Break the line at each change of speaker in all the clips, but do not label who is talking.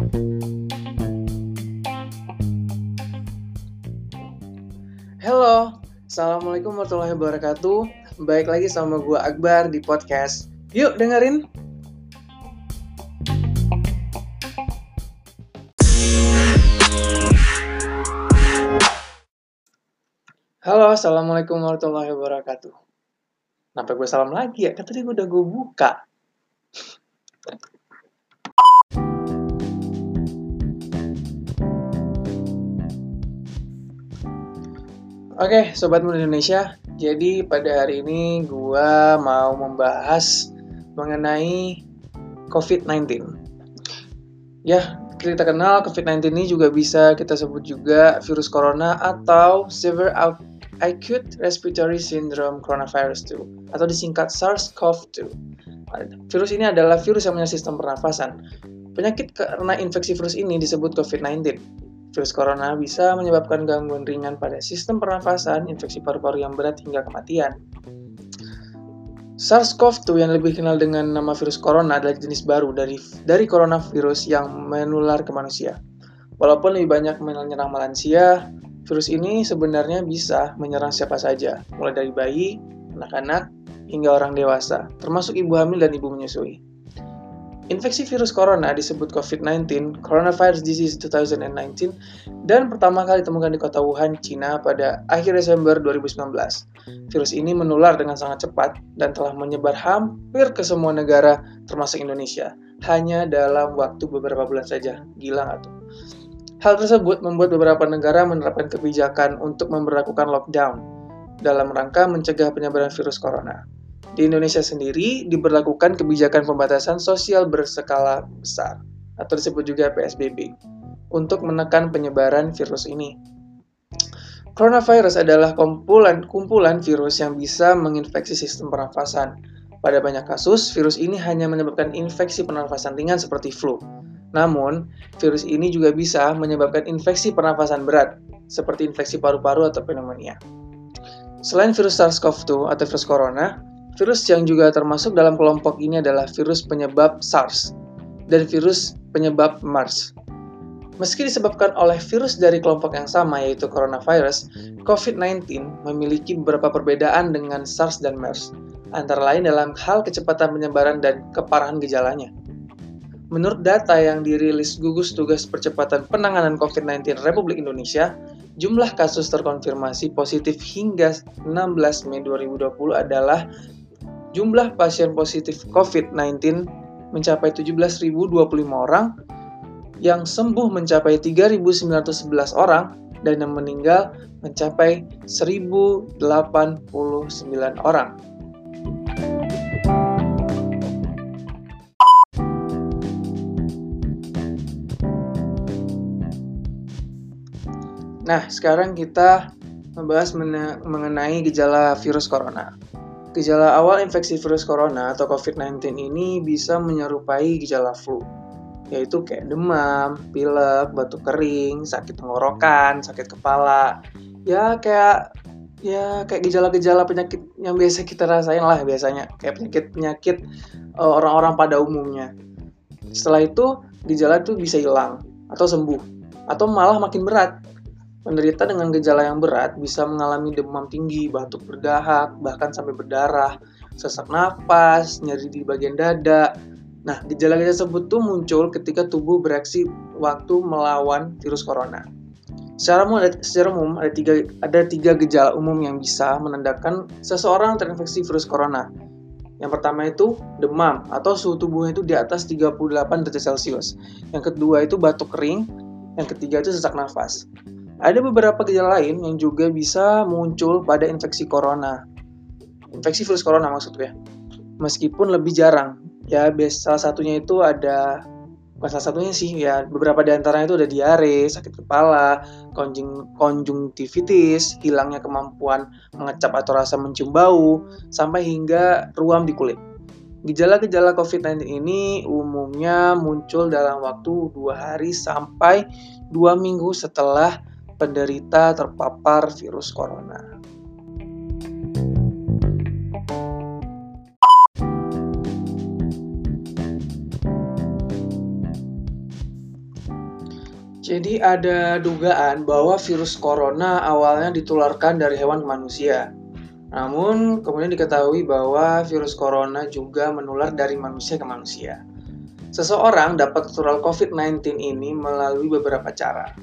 Halo, Assalamualaikum warahmatullahi wabarakatuh. Baik lagi sama gue Akbar di podcast. Yuk dengerin. Halo, Assalamualaikum warahmatullahi wabarakatuh. Kenapa gue salam lagi ya? Kan tadi gue udah gue buka. Oke, Sobat Muda Indonesia. Jadi pada hari ini gue mau membahas mengenai COVID-19. Ya, kita kenal COVID-19 ini juga bisa kita sebut juga virus corona atau Severe Acute Respiratory Syndrome Coronavirus 2 atau disingkat SARS-CoV-2. Virus ini adalah virus yang menyerang sistem pernafasan. Penyakit karena infeksi virus ini disebut COVID-19. Virus corona bisa menyebabkan gangguan ringan pada sistem pernafasan, infeksi paru-paru yang berat hingga kematian. SARS-CoV-2 yang lebih dikenal dengan nama virus corona adalah jenis baru dari dari coronavirus yang menular ke manusia. Walaupun lebih banyak menyerang lansia, virus ini sebenarnya bisa menyerang siapa saja, mulai dari bayi, anak-anak, hingga orang dewasa, termasuk ibu hamil dan ibu menyusui. Infeksi virus corona disebut COVID-19, Coronavirus Disease 2019, dan pertama kali ditemukan di kota Wuhan, Cina pada akhir Desember 2019. Virus ini menular dengan sangat cepat dan telah menyebar hampir ke semua negara, termasuk Indonesia, hanya dalam waktu beberapa bulan saja. Gila nggak tuh? Hal tersebut membuat beberapa negara menerapkan kebijakan untuk memperlakukan lockdown dalam rangka mencegah penyebaran virus corona. Di Indonesia sendiri diberlakukan kebijakan pembatasan sosial berskala besar atau disebut juga PSBB untuk menekan penyebaran virus ini. Coronavirus adalah kumpulan kumpulan virus yang bisa menginfeksi sistem pernafasan. Pada banyak kasus, virus ini hanya menyebabkan infeksi pernafasan ringan seperti flu. Namun, virus ini juga bisa menyebabkan infeksi pernafasan berat, seperti infeksi paru-paru atau pneumonia. Selain virus SARS-CoV-2 atau virus corona, Virus yang juga termasuk dalam kelompok ini adalah virus penyebab SARS dan virus penyebab MERS. Meski disebabkan oleh virus dari kelompok yang sama yaitu coronavirus, COVID-19 memiliki beberapa perbedaan dengan SARS dan MERS, antara lain dalam hal kecepatan penyebaran dan keparahan gejalanya. Menurut data yang dirilis gugus tugas percepatan penanganan COVID-19 Republik Indonesia, jumlah kasus terkonfirmasi positif hingga 16 Mei 2020 adalah jumlah pasien positif COVID-19 mencapai 17.025 orang, yang sembuh mencapai 3.911 orang, dan yang meninggal mencapai 1.089 orang. Nah, sekarang kita membahas mengenai gejala virus corona. Gejala awal infeksi virus corona atau COVID-19 ini bisa menyerupai gejala flu, yaitu kayak demam, pilek, batuk kering, sakit tenggorokan, sakit kepala, ya kayak ya kayak gejala-gejala penyakit yang biasa kita rasain lah biasanya, kayak penyakit-penyakit uh, orang-orang pada umumnya. Setelah itu gejala itu bisa hilang atau sembuh atau malah makin berat Penderita dengan gejala yang berat bisa mengalami demam tinggi, batuk berdahak, bahkan sampai berdarah, sesak napas, nyeri di bagian dada. Nah, gejala-gejala tersebut tuh muncul ketika tubuh bereaksi waktu melawan virus corona. Secara umum, ada, secara umum ada, tiga, ada tiga gejala umum yang bisa menandakan seseorang terinfeksi virus corona. Yang pertama itu demam atau suhu tubuhnya itu di atas 38 derajat Celcius. Yang kedua itu batuk kering. Yang ketiga itu sesak nafas. Ada beberapa gejala lain yang juga bisa muncul pada infeksi corona. Infeksi virus corona maksudnya. Meskipun lebih jarang. Ya, salah satunya itu ada bukan salah satunya sih ya beberapa di antaranya itu ada diare, sakit kepala, konjung, konjungtivitis, hilangnya kemampuan mengecap atau rasa mencium bau, sampai hingga ruam di kulit. Gejala-gejala COVID-19 ini umumnya muncul dalam waktu dua hari sampai dua minggu setelah penderita terpapar virus corona. Jadi ada dugaan bahwa virus corona awalnya ditularkan dari hewan ke manusia. Namun kemudian diketahui bahwa virus corona juga menular dari manusia ke manusia. Seseorang dapat tertular COVID-19 ini melalui beberapa cara.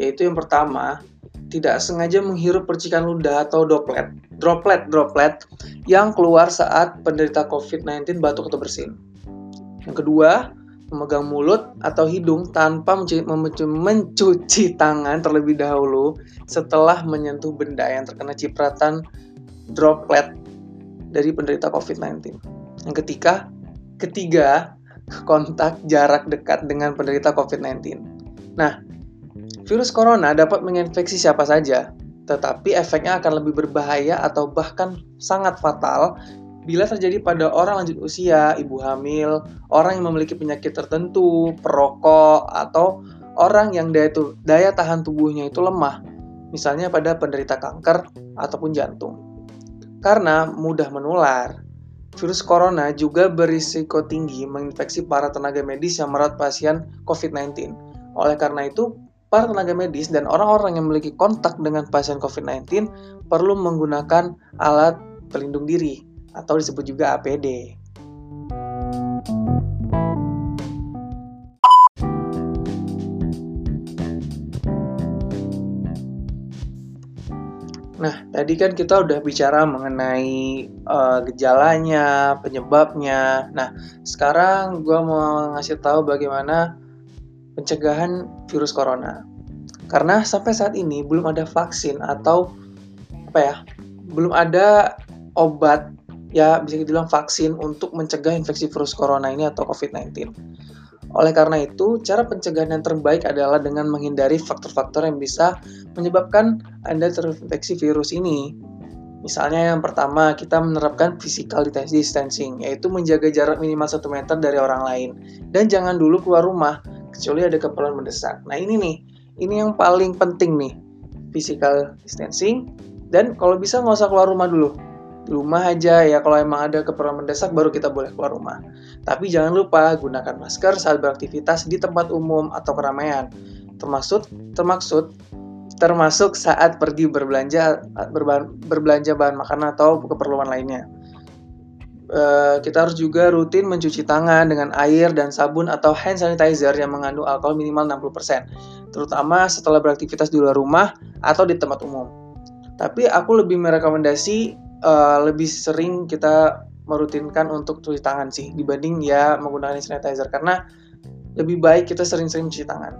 Yaitu yang pertama, tidak sengaja menghirup percikan ludah atau droplet, droplet-droplet yang keluar saat penderita COVID-19 batuk atau bersin. Yang kedua, memegang mulut atau hidung tanpa mencuci, mencuci tangan terlebih dahulu setelah menyentuh benda yang terkena cipratan droplet dari penderita COVID-19. Yang ketiga, ketiga, kontak jarak dekat dengan penderita COVID-19. Nah, virus corona dapat menginfeksi siapa saja, tetapi efeknya akan lebih berbahaya atau bahkan sangat fatal bila terjadi pada orang lanjut usia, ibu hamil, orang yang memiliki penyakit tertentu, perokok, atau orang yang daya, tu, daya tahan tubuhnya itu lemah, misalnya pada penderita kanker ataupun jantung. Karena mudah menular, virus corona juga berisiko tinggi menginfeksi para tenaga medis yang merawat pasien COVID-19. Oleh karena itu, para tenaga medis dan orang-orang yang memiliki kontak dengan pasien COVID-19 perlu menggunakan alat pelindung diri atau disebut juga APD. Nah, tadi kan kita udah bicara mengenai uh, gejalanya, penyebabnya. Nah, sekarang gue mau ngasih tahu bagaimana pencegahan virus corona. Karena sampai saat ini belum ada vaksin atau apa ya, belum ada obat ya bisa dibilang vaksin untuk mencegah infeksi virus corona ini atau COVID-19. Oleh karena itu, cara pencegahan yang terbaik adalah dengan menghindari faktor-faktor yang bisa menyebabkan Anda terinfeksi virus ini. Misalnya yang pertama, kita menerapkan physical distancing, yaitu menjaga jarak minimal 1 meter dari orang lain. Dan jangan dulu keluar rumah, kecuali ada keperluan mendesak. Nah ini nih, ini yang paling penting nih, physical distancing. Dan kalau bisa nggak usah keluar rumah dulu, di rumah aja ya kalau emang ada keperluan mendesak baru kita boleh keluar rumah. Tapi jangan lupa gunakan masker saat beraktivitas di tempat umum atau keramaian. Termasuk termaksud termasuk saat pergi berbelanja berbelanja bahan makanan atau keperluan lainnya. Uh, kita harus juga rutin mencuci tangan dengan air dan sabun atau hand sanitizer yang mengandung alkohol minimal 60%, terutama setelah beraktivitas di luar rumah atau di tempat umum. Tapi aku lebih merekomendasi uh, lebih sering kita merutinkan untuk cuci tangan sih dibanding ya menggunakan sanitizer karena lebih baik kita sering-sering cuci tangan.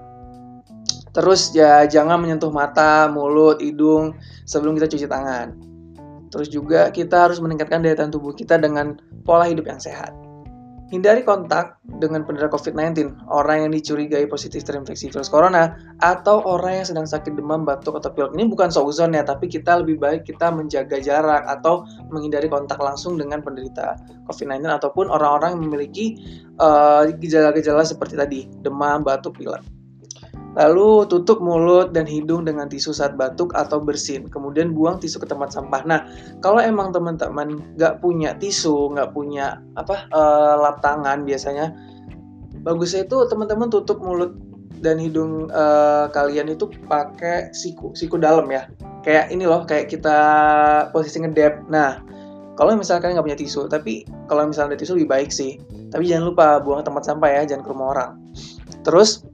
Terus ya jangan menyentuh mata, mulut, hidung sebelum kita cuci tangan. Terus juga kita harus meningkatkan daya tahan tubuh kita dengan pola hidup yang sehat. Hindari kontak dengan penderita COVID-19, orang yang dicurigai positif terinfeksi virus corona, atau orang yang sedang sakit demam, batuk, atau pilek. Ini bukan seuzon ya, tapi kita lebih baik kita menjaga jarak atau menghindari kontak langsung dengan penderita COVID-19 ataupun orang-orang yang memiliki eh, gejala-gejala uh, seperti tadi, demam, batuk, pilek. Lalu tutup mulut dan hidung dengan tisu saat batuk atau bersin. Kemudian buang tisu ke tempat sampah. Nah, kalau emang teman-teman nggak punya tisu, nggak punya apa uh, lap tangan biasanya, bagusnya itu teman-teman tutup mulut dan hidung uh, kalian itu pakai siku, siku dalam ya. Kayak ini loh, kayak kita posisi ngedep. Nah, kalau misalkan nggak punya tisu, tapi kalau misalnya ada tisu lebih baik sih. Tapi jangan lupa buang ke tempat sampah ya, jangan ke rumah orang. Terus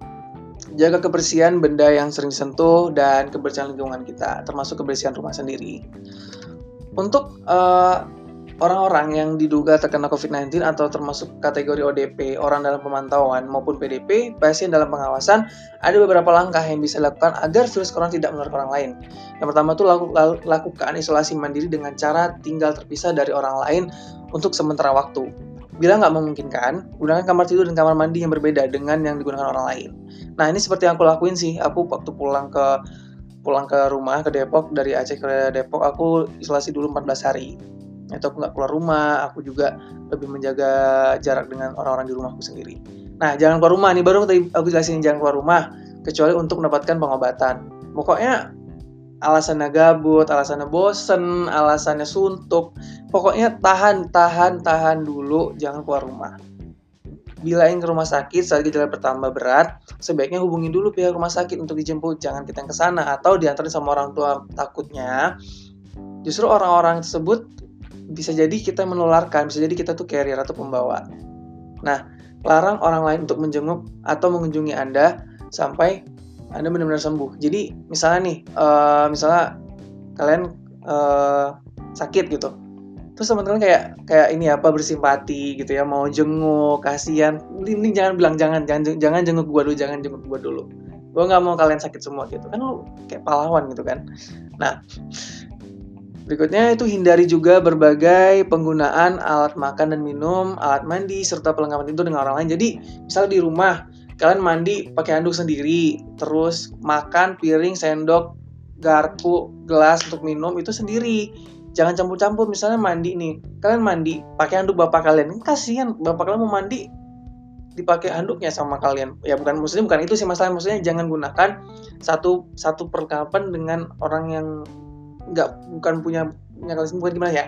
jaga kebersihan benda yang sering disentuh dan kebersihan lingkungan kita, termasuk kebersihan rumah sendiri. Untuk uh, orang-orang yang diduga terkena COVID-19 atau termasuk kategori ODP, orang dalam pemantauan maupun PDP, pasien dalam pengawasan, ada beberapa langkah yang bisa dilakukan agar virus corona tidak menular orang lain. Yang pertama itu laku, lakukan isolasi mandiri dengan cara tinggal terpisah dari orang lain untuk sementara waktu. Bila nggak memungkinkan, gunakan kamar tidur dan kamar mandi yang berbeda dengan yang digunakan orang lain. Nah ini seperti yang aku lakuin sih. Aku waktu pulang ke pulang ke rumah ke Depok dari Aceh ke Depok, aku isolasi dulu 14 hari. Itu aku nggak keluar rumah, aku juga lebih menjaga jarak dengan orang-orang di rumahku sendiri. Nah jangan keluar rumah nih baru tadi aku jelasin jangan keluar rumah kecuali untuk mendapatkan pengobatan. Pokoknya alasannya gabut, alasannya bosen, alasannya suntuk. Pokoknya tahan, tahan, tahan dulu, jangan keluar rumah. bilain ke rumah sakit saat gejala bertambah berat, sebaiknya hubungi dulu pihak rumah sakit untuk dijemput, jangan kita yang ke sana atau diantarin sama orang tua. Takutnya justru orang-orang tersebut bisa jadi kita menularkan, bisa jadi kita tuh carrier atau pembawa. Nah, larang orang lain untuk menjenguk atau mengunjungi Anda sampai Anda benar-benar sembuh. Jadi, misalnya nih, uh, misalnya kalian uh, sakit gitu, terus teman-teman kayak kayak ini apa bersimpati gitu ya mau jenguk kasihan. Ini jangan bilang jangan jangan jangan jenguk gua dulu jangan jenguk gua dulu. Gua nggak mau kalian sakit semua gitu. Kan lu kayak pahlawan gitu kan. Nah Berikutnya itu hindari juga berbagai penggunaan alat makan dan minum, alat mandi, serta perlengkapan itu dengan orang lain. Jadi, misalnya di rumah, kalian mandi pakai handuk sendiri, terus makan piring, sendok, garpu, gelas untuk minum itu sendiri. Jangan campur-campur misalnya mandi nih kalian mandi pakai handuk bapak kalian. Kasihan bapak kalian mau mandi dipakai handuknya sama kalian. Ya bukan maksudnya bukan itu sih masalah maksudnya jangan gunakan satu satu perlengkapan dengan orang yang nggak bukan punya punya kalian bukan gimana ya.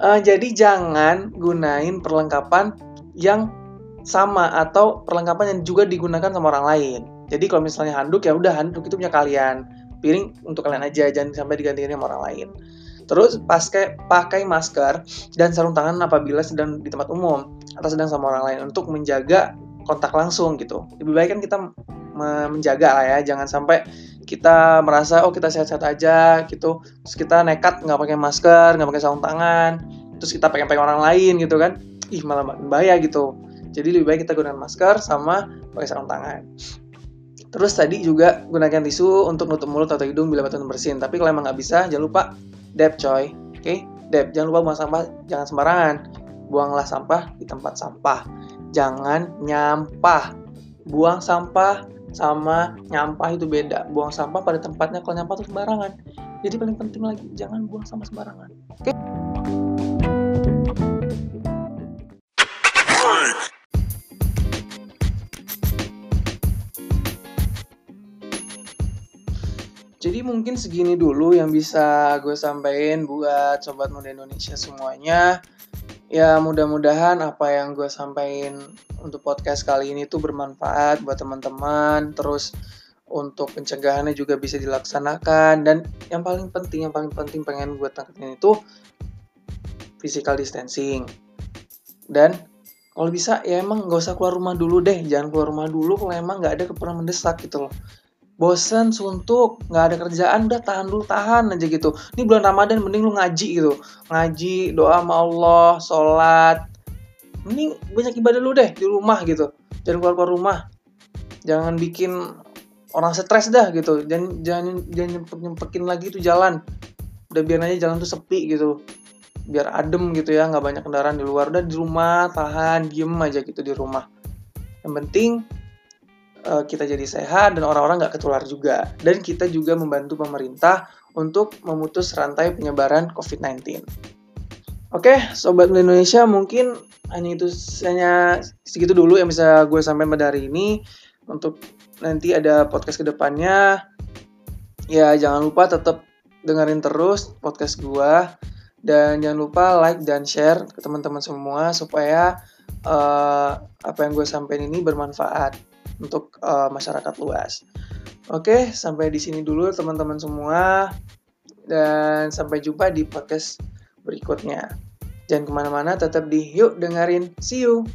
Uh, jadi jangan gunain perlengkapan yang sama atau perlengkapan yang juga digunakan sama orang lain. Jadi kalau misalnya handuk ya udah handuk itu punya kalian. Piring untuk kalian aja jangan sampai digantiin sama orang lain. Terus pakai pakai masker dan sarung tangan apabila sedang di tempat umum atau sedang sama orang lain untuk menjaga kontak langsung gitu. Lebih baik kan kita menjaga lah ya, jangan sampai kita merasa oh kita sehat-sehat aja gitu, terus kita nekat nggak pakai masker, nggak pakai sarung tangan, terus kita pengen pengen orang lain gitu kan, ih malah bahaya gitu. Jadi lebih baik kita gunakan masker sama pakai sarung tangan. Terus tadi juga gunakan tisu untuk nutup mulut atau hidung bila betul bersin. Tapi kalau emang nggak bisa, jangan lupa Dep coy. Oke, okay? Dep, jangan lupa buang sampah jangan sembarangan. Buanglah sampah di tempat sampah. Jangan nyampah. Buang sampah sama nyampah itu beda. Buang sampah pada tempatnya kalau nyampah itu sembarangan. Jadi paling penting lagi jangan buang sampah sembarangan. Oke? Okay? Jadi mungkin segini dulu yang bisa gue sampaikan buat sobat muda Indonesia semuanya. Ya mudah-mudahan apa yang gue sampaikan untuk podcast kali ini tuh bermanfaat buat teman-teman. Terus untuk pencegahannya juga bisa dilaksanakan dan yang paling penting yang paling penting pengen gue tangkapin itu physical distancing dan kalau bisa ya emang gak usah keluar rumah dulu deh jangan keluar rumah dulu kalau emang nggak ada keperluan mendesak gitu loh bosen, suntuk, nggak ada kerjaan, udah tahan dulu, tahan aja gitu. Ini bulan Ramadan mending lu ngaji gitu. Ngaji, doa sama Allah, sholat. Mending banyak ibadah lu deh di rumah gitu. Jangan keluar keluar rumah. Jangan bikin orang stres dah gitu. Jangan jangan jangan nyempet nyempetin lagi tuh jalan. Udah biar aja jalan tuh sepi gitu. Biar adem gitu ya, nggak banyak kendaraan di luar. Udah di rumah, tahan, diem aja gitu di rumah. Yang penting uh, kita jadi sehat dan orang-orang nggak ketular juga. Dan kita juga membantu pemerintah untuk memutus rantai penyebaran COVID-19. Oke, sobat Indonesia mungkin hanya itu hanya segitu dulu yang bisa gue sampaikan pada hari ini. Untuk nanti ada podcast ke depannya, ya jangan lupa tetap dengerin terus podcast gue dan jangan lupa like dan share ke teman-teman semua supaya uh, apa yang gue sampaikan ini bermanfaat untuk uh, masyarakat luas. Oke, sampai di sini dulu teman-teman semua dan sampai jumpa di podcast berikutnya. Jangan ke mana-mana, tetap di yuk dengerin. See you!